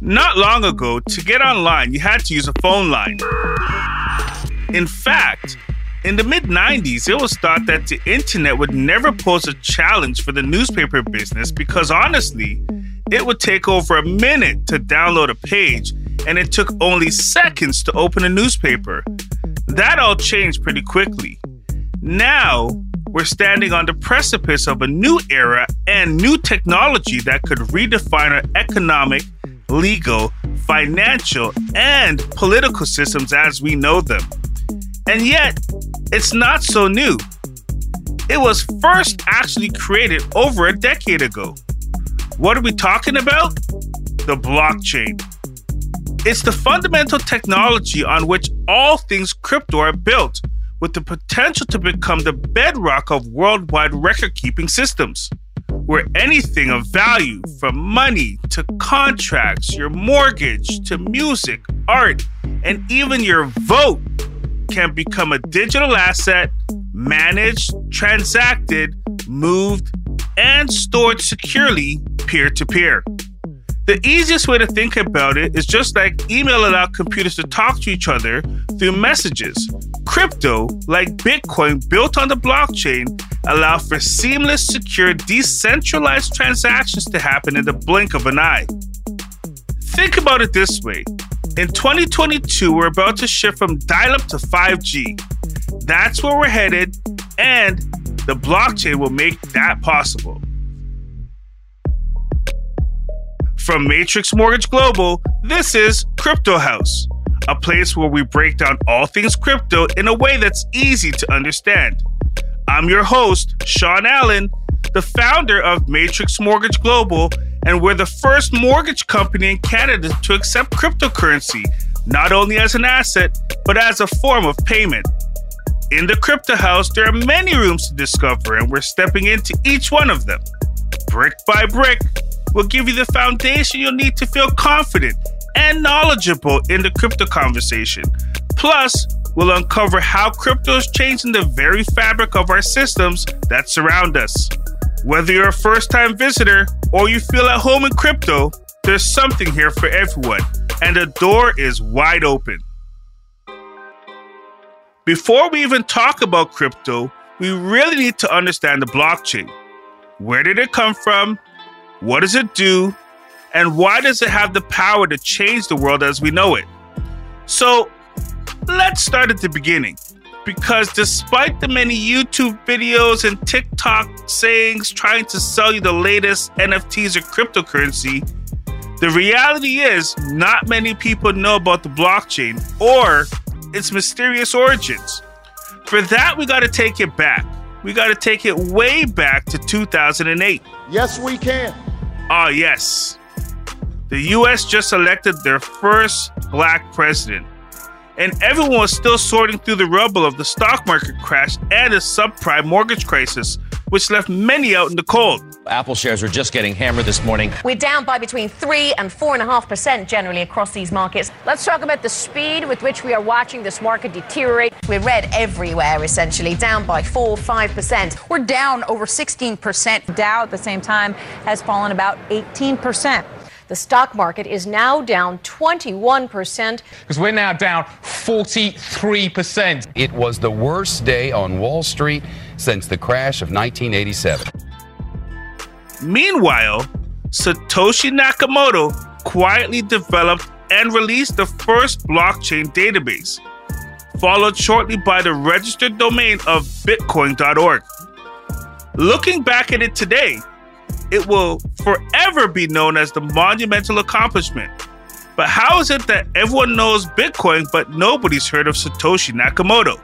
Not long ago, to get online, you had to use a phone line. In fact, in the mid 90s, it was thought that the internet would never pose a challenge for the newspaper business because honestly, it would take over a minute to download a page and it took only seconds to open a newspaper. That all changed pretty quickly. Now, we're standing on the precipice of a new era and new technology that could redefine our economic, legal, financial, and political systems as we know them. And yet, it's not so new. It was first actually created over a decade ago. What are we talking about? The blockchain. It's the fundamental technology on which all things crypto are built with the potential to become the bedrock of worldwide record keeping systems, where anything of value, from money to contracts, your mortgage to music, art, and even your vote, can become a digital asset managed, transacted, moved, and stored securely peer to peer. The easiest way to think about it is just like email allowed computers to talk to each other through messages. Crypto, like Bitcoin built on the blockchain, allow for seamless, secure, decentralized transactions to happen in the blink of an eye. Think about it this way. In 2022, we're about to shift from dial up to 5G. That's where we're headed, and the blockchain will make that possible. From Matrix Mortgage Global, this is Crypto House, a place where we break down all things crypto in a way that's easy to understand. I'm your host, Shawn Allen, the founder of Matrix Mortgage Global, and we're the first mortgage company in Canada to accept cryptocurrency, not only as an asset, but as a form of payment. In the Crypto House, there are many rooms to discover, and we're stepping into each one of them. Brick by brick, we'll give you the foundation you'll need to feel confident and knowledgeable in the crypto conversation. Plus, we'll uncover how crypto is changing the very fabric of our systems that surround us. Whether you're a first time visitor or you feel at home in crypto, there's something here for everyone, and the door is wide open. Before we even talk about crypto, we really need to understand the blockchain. Where did it come from? What does it do? And why does it have the power to change the world as we know it? So let's start at the beginning. Because despite the many YouTube videos and TikTok sayings trying to sell you the latest NFTs or cryptocurrency, the reality is not many people know about the blockchain or its mysterious origins. For that, we got to take it back. We got to take it way back to 2008. Yes, we can. Ah, yes. The US just elected their first black president, and everyone was still sorting through the rubble of the stock market crash and the subprime mortgage crisis, which left many out in the cold. Apple shares are just getting hammered this morning. We're down by between 3 and 4.5% generally across these markets. Let's talk about the speed with which we are watching this market deteriorate. We're red everywhere, essentially, down by 4 5%. We're down over 16%. Dow at the same time has fallen about 18%. The stock market is now down 21%. Because we're now down 43%. It was the worst day on Wall Street since the crash of 1987. Meanwhile, Satoshi Nakamoto quietly developed and released the first blockchain database, followed shortly by the registered domain of Bitcoin.org. Looking back at it today, it will forever be known as the monumental accomplishment. But how is it that everyone knows Bitcoin but nobody's heard of Satoshi Nakamoto?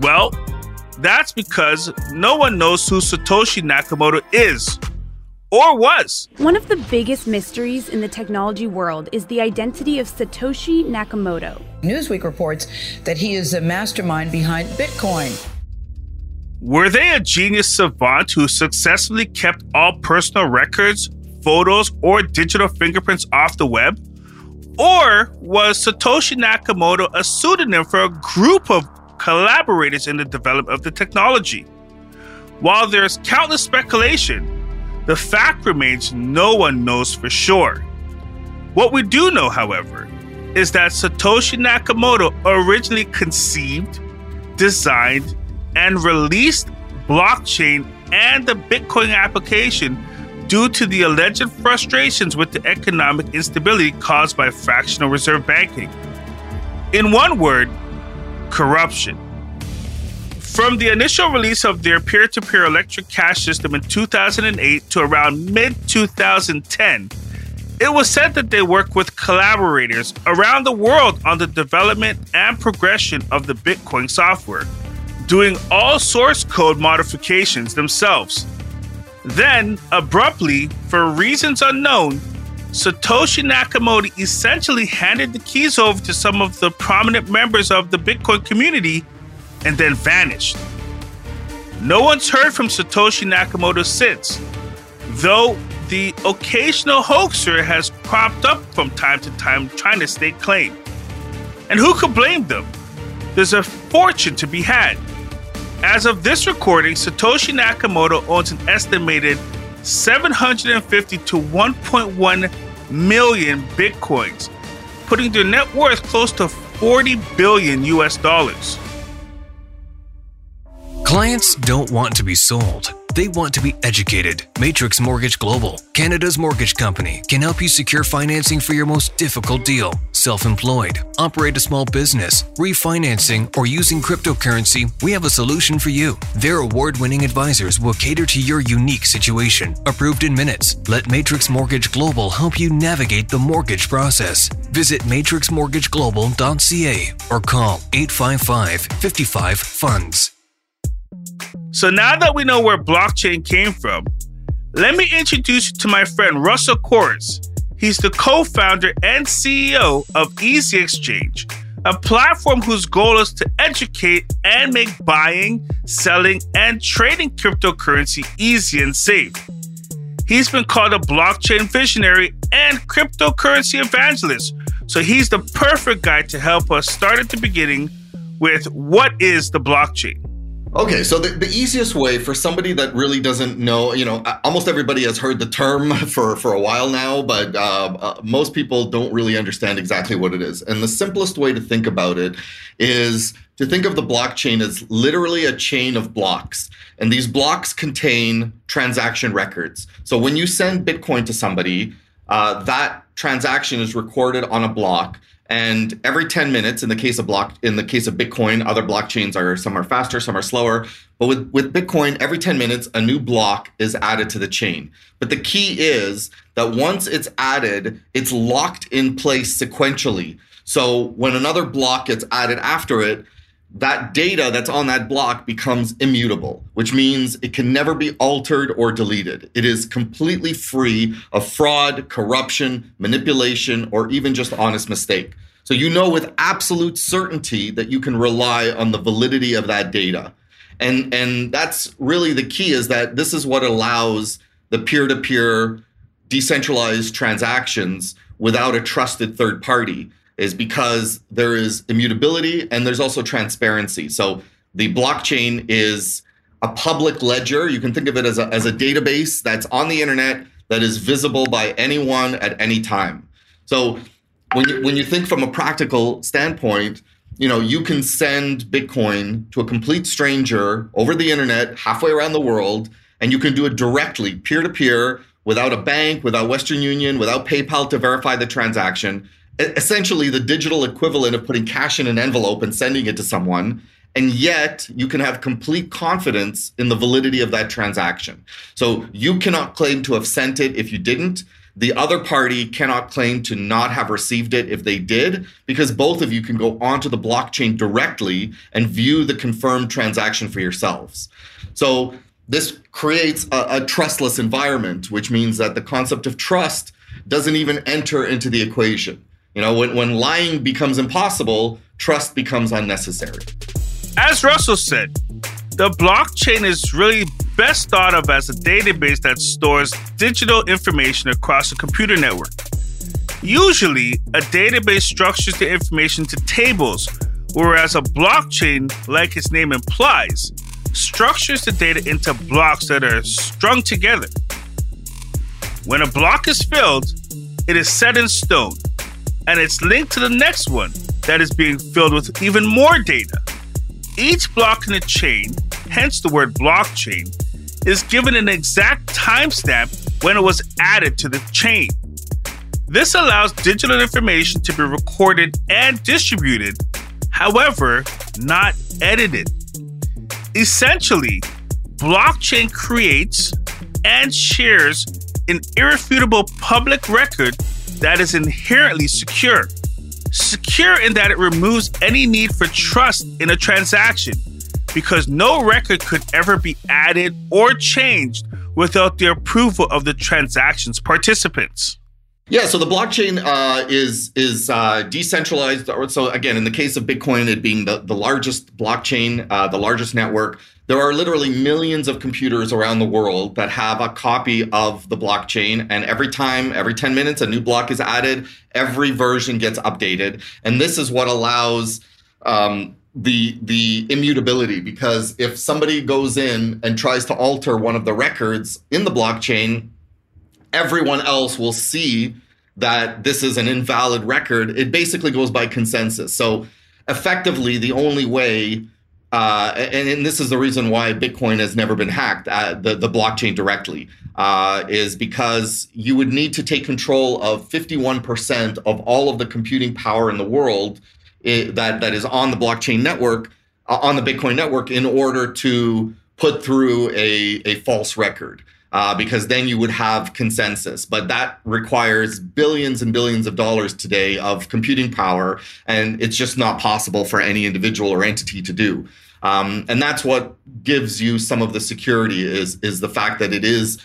Well, that's because no one knows who Satoshi Nakamoto is or was. One of the biggest mysteries in the technology world is the identity of Satoshi Nakamoto. Newsweek reports that he is the mastermind behind Bitcoin. Were they a genius savant who successfully kept all personal records, photos, or digital fingerprints off the web? Or was Satoshi Nakamoto a pseudonym for a group of collaborators in the development of the technology? While there's countless speculation, the fact remains no one knows for sure. What we do know, however, is that Satoshi Nakamoto originally conceived, designed, and released blockchain and the Bitcoin application due to the alleged frustrations with the economic instability caused by fractional reserve banking. In one word, corruption. From the initial release of their peer to peer electric cash system in 2008 to around mid 2010, it was said that they worked with collaborators around the world on the development and progression of the Bitcoin software, doing all source code modifications themselves. Then, abruptly, for reasons unknown, Satoshi Nakamoto essentially handed the keys over to some of the prominent members of the Bitcoin community and then vanished. No one's heard from Satoshi Nakamoto since, though the occasional hoaxer has cropped up from time to time trying to stake claim. And who could blame them? There's a fortune to be had. As of this recording, Satoshi Nakamoto owns an estimated 750 to 1.1 million bitcoins, putting their net worth close to 40 billion US dollars. Clients don't want to be sold. They want to be educated. Matrix Mortgage Global, Canada's mortgage company, can help you secure financing for your most difficult deal. Self employed, operate a small business, refinancing, or using cryptocurrency, we have a solution for you. Their award winning advisors will cater to your unique situation. Approved in minutes. Let Matrix Mortgage Global help you navigate the mortgage process. Visit matrixmortgageglobal.ca or call 855 55 Funds. So now that we know where blockchain came from, let me introduce you to my friend Russell Korus. He's the co founder and CEO of Easy Exchange, a platform whose goal is to educate and make buying, selling, and trading cryptocurrency easy and safe. He's been called a blockchain visionary and cryptocurrency evangelist, so he's the perfect guy to help us start at the beginning with what is the blockchain. Okay, so the, the easiest way for somebody that really doesn't know, you know, almost everybody has heard the term for, for a while now, but uh, uh, most people don't really understand exactly what it is. And the simplest way to think about it is to think of the blockchain as literally a chain of blocks. And these blocks contain transaction records. So when you send Bitcoin to somebody, uh, that transaction is recorded on a block and every 10 minutes in the case of block in the case of bitcoin other blockchains are some are faster some are slower but with, with bitcoin every 10 minutes a new block is added to the chain but the key is that once it's added it's locked in place sequentially so when another block gets added after it that data that's on that block becomes immutable, which means it can never be altered or deleted. It is completely free of fraud, corruption, manipulation, or even just honest mistake. So you know with absolute certainty that you can rely on the validity of that data. And, and that's really the key is that this is what allows the peer to peer decentralized transactions without a trusted third party is because there is immutability and there's also transparency. So the blockchain is a public ledger. You can think of it as a, as a database that's on the internet that is visible by anyone at any time. So when you, when you think from a practical standpoint, you know, you can send Bitcoin to a complete stranger over the internet, halfway around the world, and you can do it directly, peer to peer, without a bank, without Western Union, without PayPal to verify the transaction essentially the digital equivalent of putting cash in an envelope and sending it to someone. And yet you can have complete confidence in the validity of that transaction. So you cannot claim to have sent it if you didn't. The other party cannot claim to not have received it if they did, because both of you can go onto the blockchain directly and view the confirmed transaction for yourselves. So this creates a, a trustless environment, which means that the concept of trust doesn't even enter into the equation. You know, when, when lying becomes impossible, trust becomes unnecessary. As Russell said, the blockchain is really best thought of as a database that stores digital information across a computer network. Usually, a database structures the information to tables, whereas a blockchain, like its name implies, structures the data into blocks that are strung together. When a block is filled, it is set in stone, and it's linked to the next one that is being filled with even more data. Each block in the chain, hence the word blockchain, is given an exact timestamp when it was added to the chain. This allows digital information to be recorded and distributed, however, not edited. Essentially, blockchain creates and shares an irrefutable public record that is inherently secure. Secure in that it removes any need for trust in a transaction because no record could ever be added or changed without the approval of the transaction's participants. Yeah, so the blockchain uh, is is uh, decentralized. So again, in the case of Bitcoin, it being the, the largest blockchain, uh, the largest network, there are literally millions of computers around the world that have a copy of the blockchain. And every time, every 10 minutes, a new block is added, every version gets updated. And this is what allows um, the the immutability because if somebody goes in and tries to alter one of the records in the blockchain everyone else will see that this is an invalid record, it basically goes by consensus. So effectively, the only way, uh, and, and, this is the reason why Bitcoin has never been hacked, uh, the, the blockchain directly, uh, is because you would need to take control of 51% of all of the computing power in the world it, that, that is on the blockchain network, uh, on the Bitcoin network, in order to put through a, a false record uh, because then you would have consensus. But that requires billions and billions of dollars today of computing power, and it's just not possible for any individual or entity to do. Um, and that's what gives you some of the security is is the fact that it is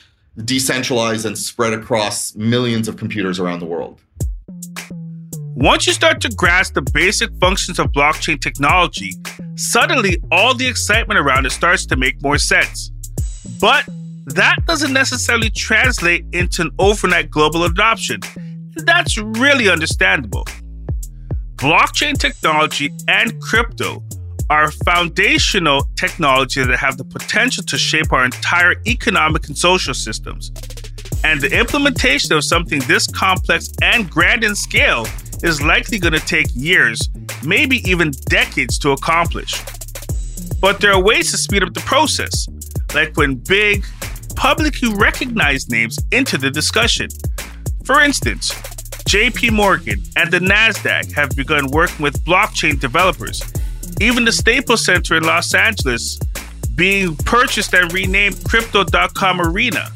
decentralized and spread across millions of computers around the world. Once you start to grasp the basic functions of blockchain technology, suddenly all the excitement around it starts to make more sense. But that doesn't necessarily translate into an overnight global adoption. That's really understandable. Blockchain technology and crypto are foundational technologies that have the potential to shape our entire economic and social systems. And the implementation of something this complex and grand in scale is likely going to take years, maybe even decades to accomplish. But there are ways to speed up the process, like when big, publicly recognized names into the discussion. For instance, JP Morgan and the NASDAQ have begun working with blockchain developers. Even the Staples Center in Los Angeles, being purchased and renamed Crypto.com Arena,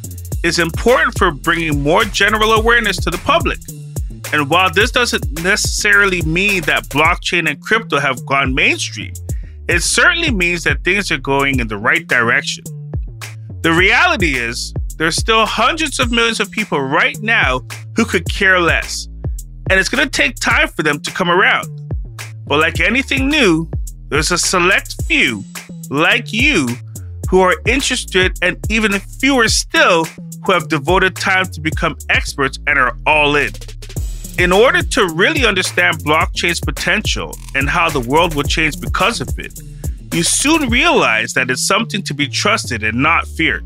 is important for bringing more general awareness to the public. And while this doesn't necessarily mean that blockchain and crypto have gone mainstream, it certainly means that things are going in the right direction. The reality is, there's still hundreds of millions of people right now who could care less. And it's going to take time for them to come around. But like anything new, there's a select few, like you, who are interested, and even fewer still who have devoted time to become experts and are all in. In order to really understand blockchain's potential and how the world will change because of it, you soon realize that it's something to be trusted and not feared.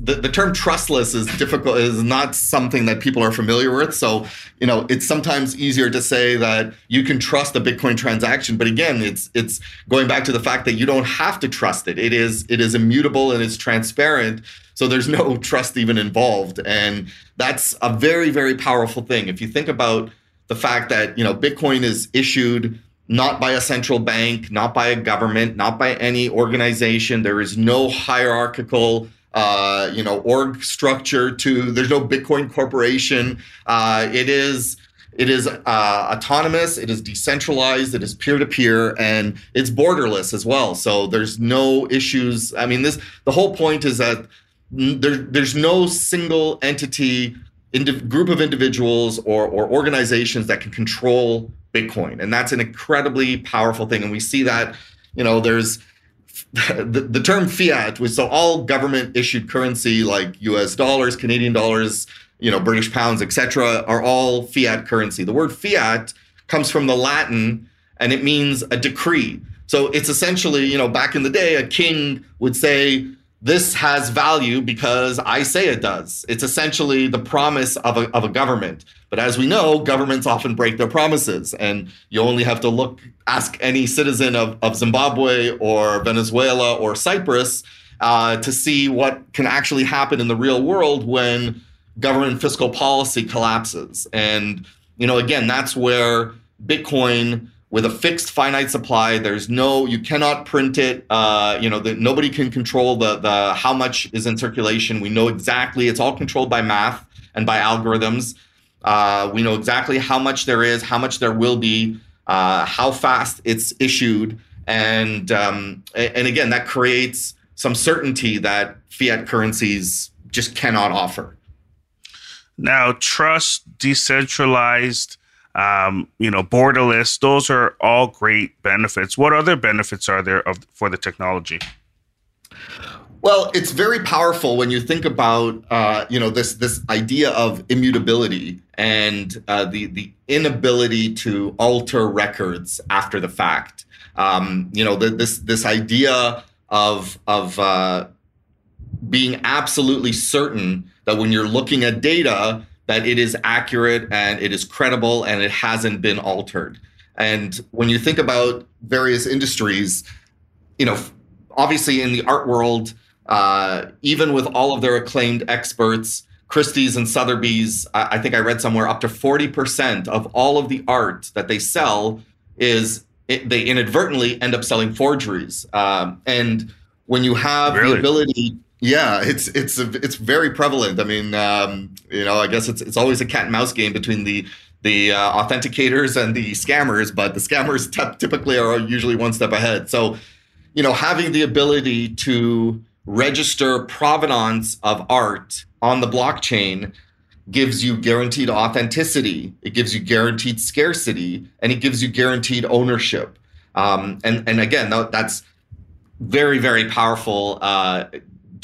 The, the term trustless is difficult is not something that people are familiar with. So you know it's sometimes easier to say that you can trust a bitcoin transaction. But again it's it's going back to the fact that you don't have to trust it. It is it is immutable and it's transparent. So there's no trust even involved. And that's a very very powerful thing. If you think about the fact that you know bitcoin is issued not by a central bank, not by a government, not by any organization. There is no hierarchical, uh, you know, org structure to. There's no Bitcoin corporation. Uh, it is. It is uh, autonomous. It is decentralized. It is peer to peer, and it's borderless as well. So there's no issues. I mean, this the whole point is that there, there's no single entity, indiv- group of individuals, or or organizations that can control Bitcoin. And that's an incredibly powerful thing. And we see that, you know, there's the, the term fiat, was so all government issued currency like US dollars, Canadian dollars, you know, British pounds, etc., are all fiat currency. The word fiat comes from the Latin and it means a decree. So it's essentially, you know, back in the day, a king would say, this has value because I say it does. It's essentially the promise of a, of a government. But as we know, governments often break their promises. And you only have to look, ask any citizen of, of Zimbabwe or Venezuela or Cyprus uh, to see what can actually happen in the real world when government fiscal policy collapses. And, you know, again, that's where Bitcoin with a fixed finite supply. There's no, you cannot print it. Uh, you know, the, nobody can control the the how much is in circulation. We know exactly. It's all controlled by math and by algorithms. Uh, we know exactly how much there is, how much there will be, uh, how fast it's issued, and um, and again, that creates some certainty that fiat currencies just cannot offer. Now, trust, decentralized um, you know, borderless. Those are all great benefits. What other benefits are there of for the technology? Well, it's very powerful when you think about uh, you know this this idea of immutability and uh, the the inability to alter records after the fact. Um, you know the, this this idea of of uh, being absolutely certain that when you're looking at data that it is accurate and it is credible and it hasn't been altered. And when you think about various industries, you know, obviously in the art world, uh, even with all of their acclaimed experts, Christie's and Sotheby's, I, I think I read somewhere up to 40% of all of the art that they sell is it, they inadvertently end up selling forgeries. Um, and when you have really? the ability yeah, it's it's it's very prevalent. I mean, um, you know, I guess it's it's always a cat and mouse game between the the uh, authenticators and the scammers, but the scammers t- typically are usually one step ahead. So, you know, having the ability to register provenance of art on the blockchain gives you guaranteed authenticity. It gives you guaranteed scarcity, and it gives you guaranteed ownership. Um, and and again, that's very very powerful. Uh,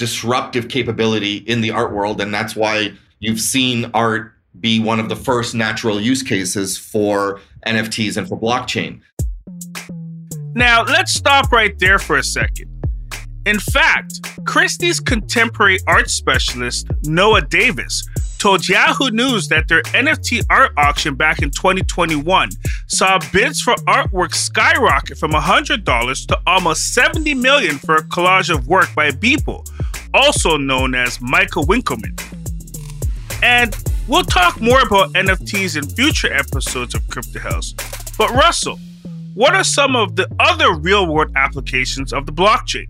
disruptive capability in the art world. And that's why you've seen art be one of the first natural use cases for NFTs and for blockchain. Now, let's stop right there for a second. In fact, Christie's contemporary art specialist, Noah Davis, told Yahoo News that their NFT art auction back in 2021 saw bids for artwork skyrocket from $100 to almost $70 million for a collage of work by Beeple, also known as Michael Winkelmann. And we'll talk more about NFTs in future episodes of Crypto House. But Russell, what are some of the other real world applications of the blockchain?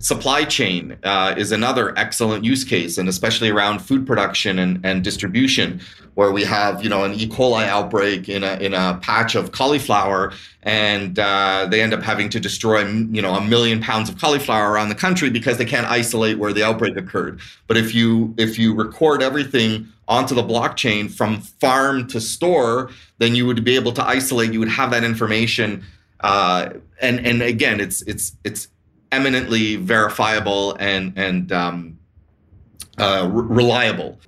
Supply chain uh, is another excellent use case, and especially around food production and, and distribution, where we have you know an E. coli outbreak in a in a patch of cauliflower, and uh, they end up having to destroy you know a million pounds of cauliflower around the country because they can't isolate where the outbreak occurred. But if you if you record everything onto the blockchain from farm to store, then you would be able to isolate. You would have that information, uh, and and again, it's it's it's eminently verifiable and and um, uh, reliable.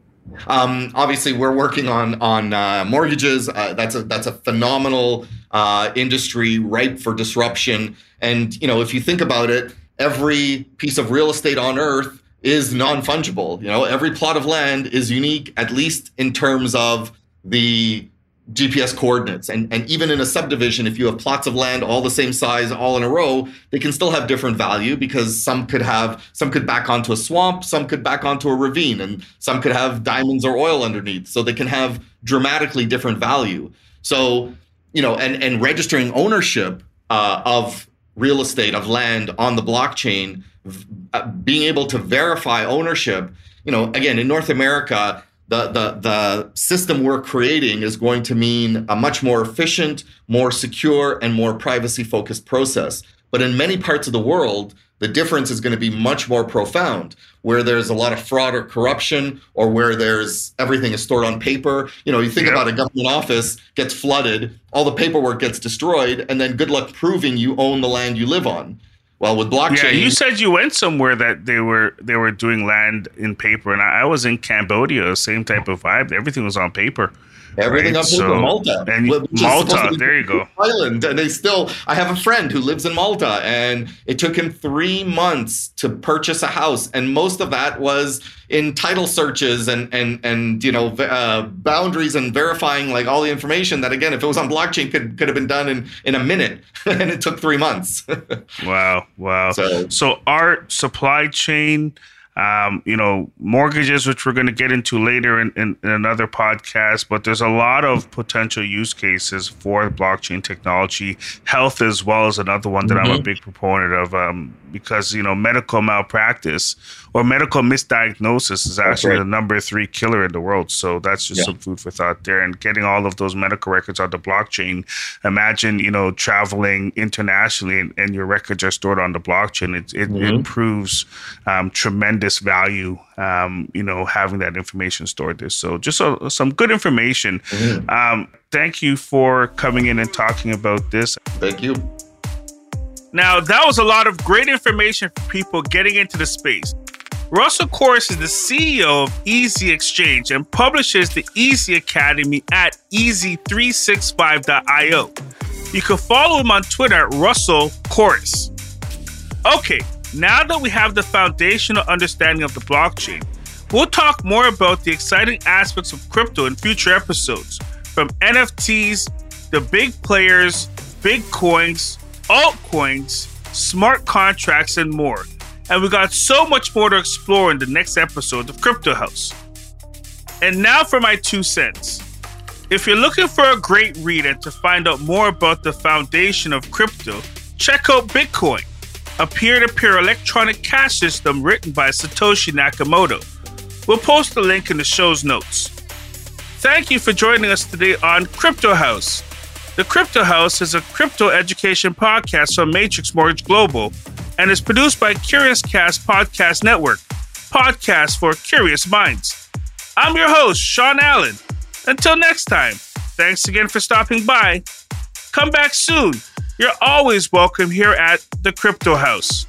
Um, obviously, we're working on on uh, mortgages. Uh, that's a that's a phenomenal uh, industry ripe for disruption. And you know, if you think about it, every piece of real estate on earth is non fungible. You know, every plot of land is unique, at least in terms of the GPS coordinates. And, and even in a subdivision, if you have plots of land all the same size, all in a row, they can still have different value because some could have, some could back onto a swamp, some could back onto a ravine, and some could have diamonds or oil underneath. So they can have dramatically different value. So, you know, and, and registering ownership uh, of real estate, of land on the blockchain, uh, being able to verify ownership, you know, again, in North America, the, the, the system we're creating is going to mean a much more efficient, more secure, and more privacy focused process. But in many parts of the world, the difference is going to be much more profound where there's a lot of fraud or corruption or where there's everything is stored on paper. You know you think about a government office gets flooded all the paperwork gets destroyed and then good luck proving you own the land you live on well, with blockchain, yeah, you said you went somewhere that they were they were doing land in paper, and I, I was in Cambodia, same type of vibe. Everything was on paper. Everything Right, up to Malta. and Malta, supposed to be there you go. Island, and they still. I have a friend who lives in Malta, and it took him three months to purchase a house, and most of that was in title searches and and and you know uh, boundaries and verifying like all the information that again, if it was on blockchain, could could have been done in in a minute, and it took three months. Wow, wow. So- So, art, supply chain, um, you know, mortgages, which we're going to get into later in, in, in another podcast, but there's a lot of potential use cases for blockchain technology. Health, as well, is another one that I'm a Mhm. big proponent of um, because, you know, medical malpractice or medical misdiagnosis is actually right. the number three killer in the world. So that's just Yeah. some food for thought there. And getting all of those medical records on the blockchain, imagine, you know, traveling internationally and, and your records are stored on the blockchain. It, it, Mhm. it proves um, tremendous value, um, you know, having that information stored there. So just a, some good information. Mhm. Um, thank you for coming in and talking about this. Thank you. Now, that was a lot of great information for people getting into the space. Russell Korus is the CEO of Easy Exchange and publishes the Easy Academy at ez365.io. You can follow him on Twitter at Russell Korus. Okay, now that we have the foundational understanding of the blockchain, we'll talk more about the exciting aspects of crypto in future episodes, from NFTs, the big players, big coins, altcoins, smart contracts, and more. And we got so much more to explore in the next episode of Crypto House. And now for my two cents. If you're looking for a great read and to find out more about the foundation of crypto, check out Bitcoin, a peer to peer electronic cash system written by Satoshi Nakamoto. We'll post the link in the show's notes. Thank you for joining us today on Crypto House. The Crypto House is a crypto education podcast from Matrix Mortgage Global and is produced by Curious Cast Podcast Network, podcast for curious minds. I'm your host, Shawn Allen. Until next time, thanks again for stopping by. Come back soon. You're always welcome here at the Crypto House.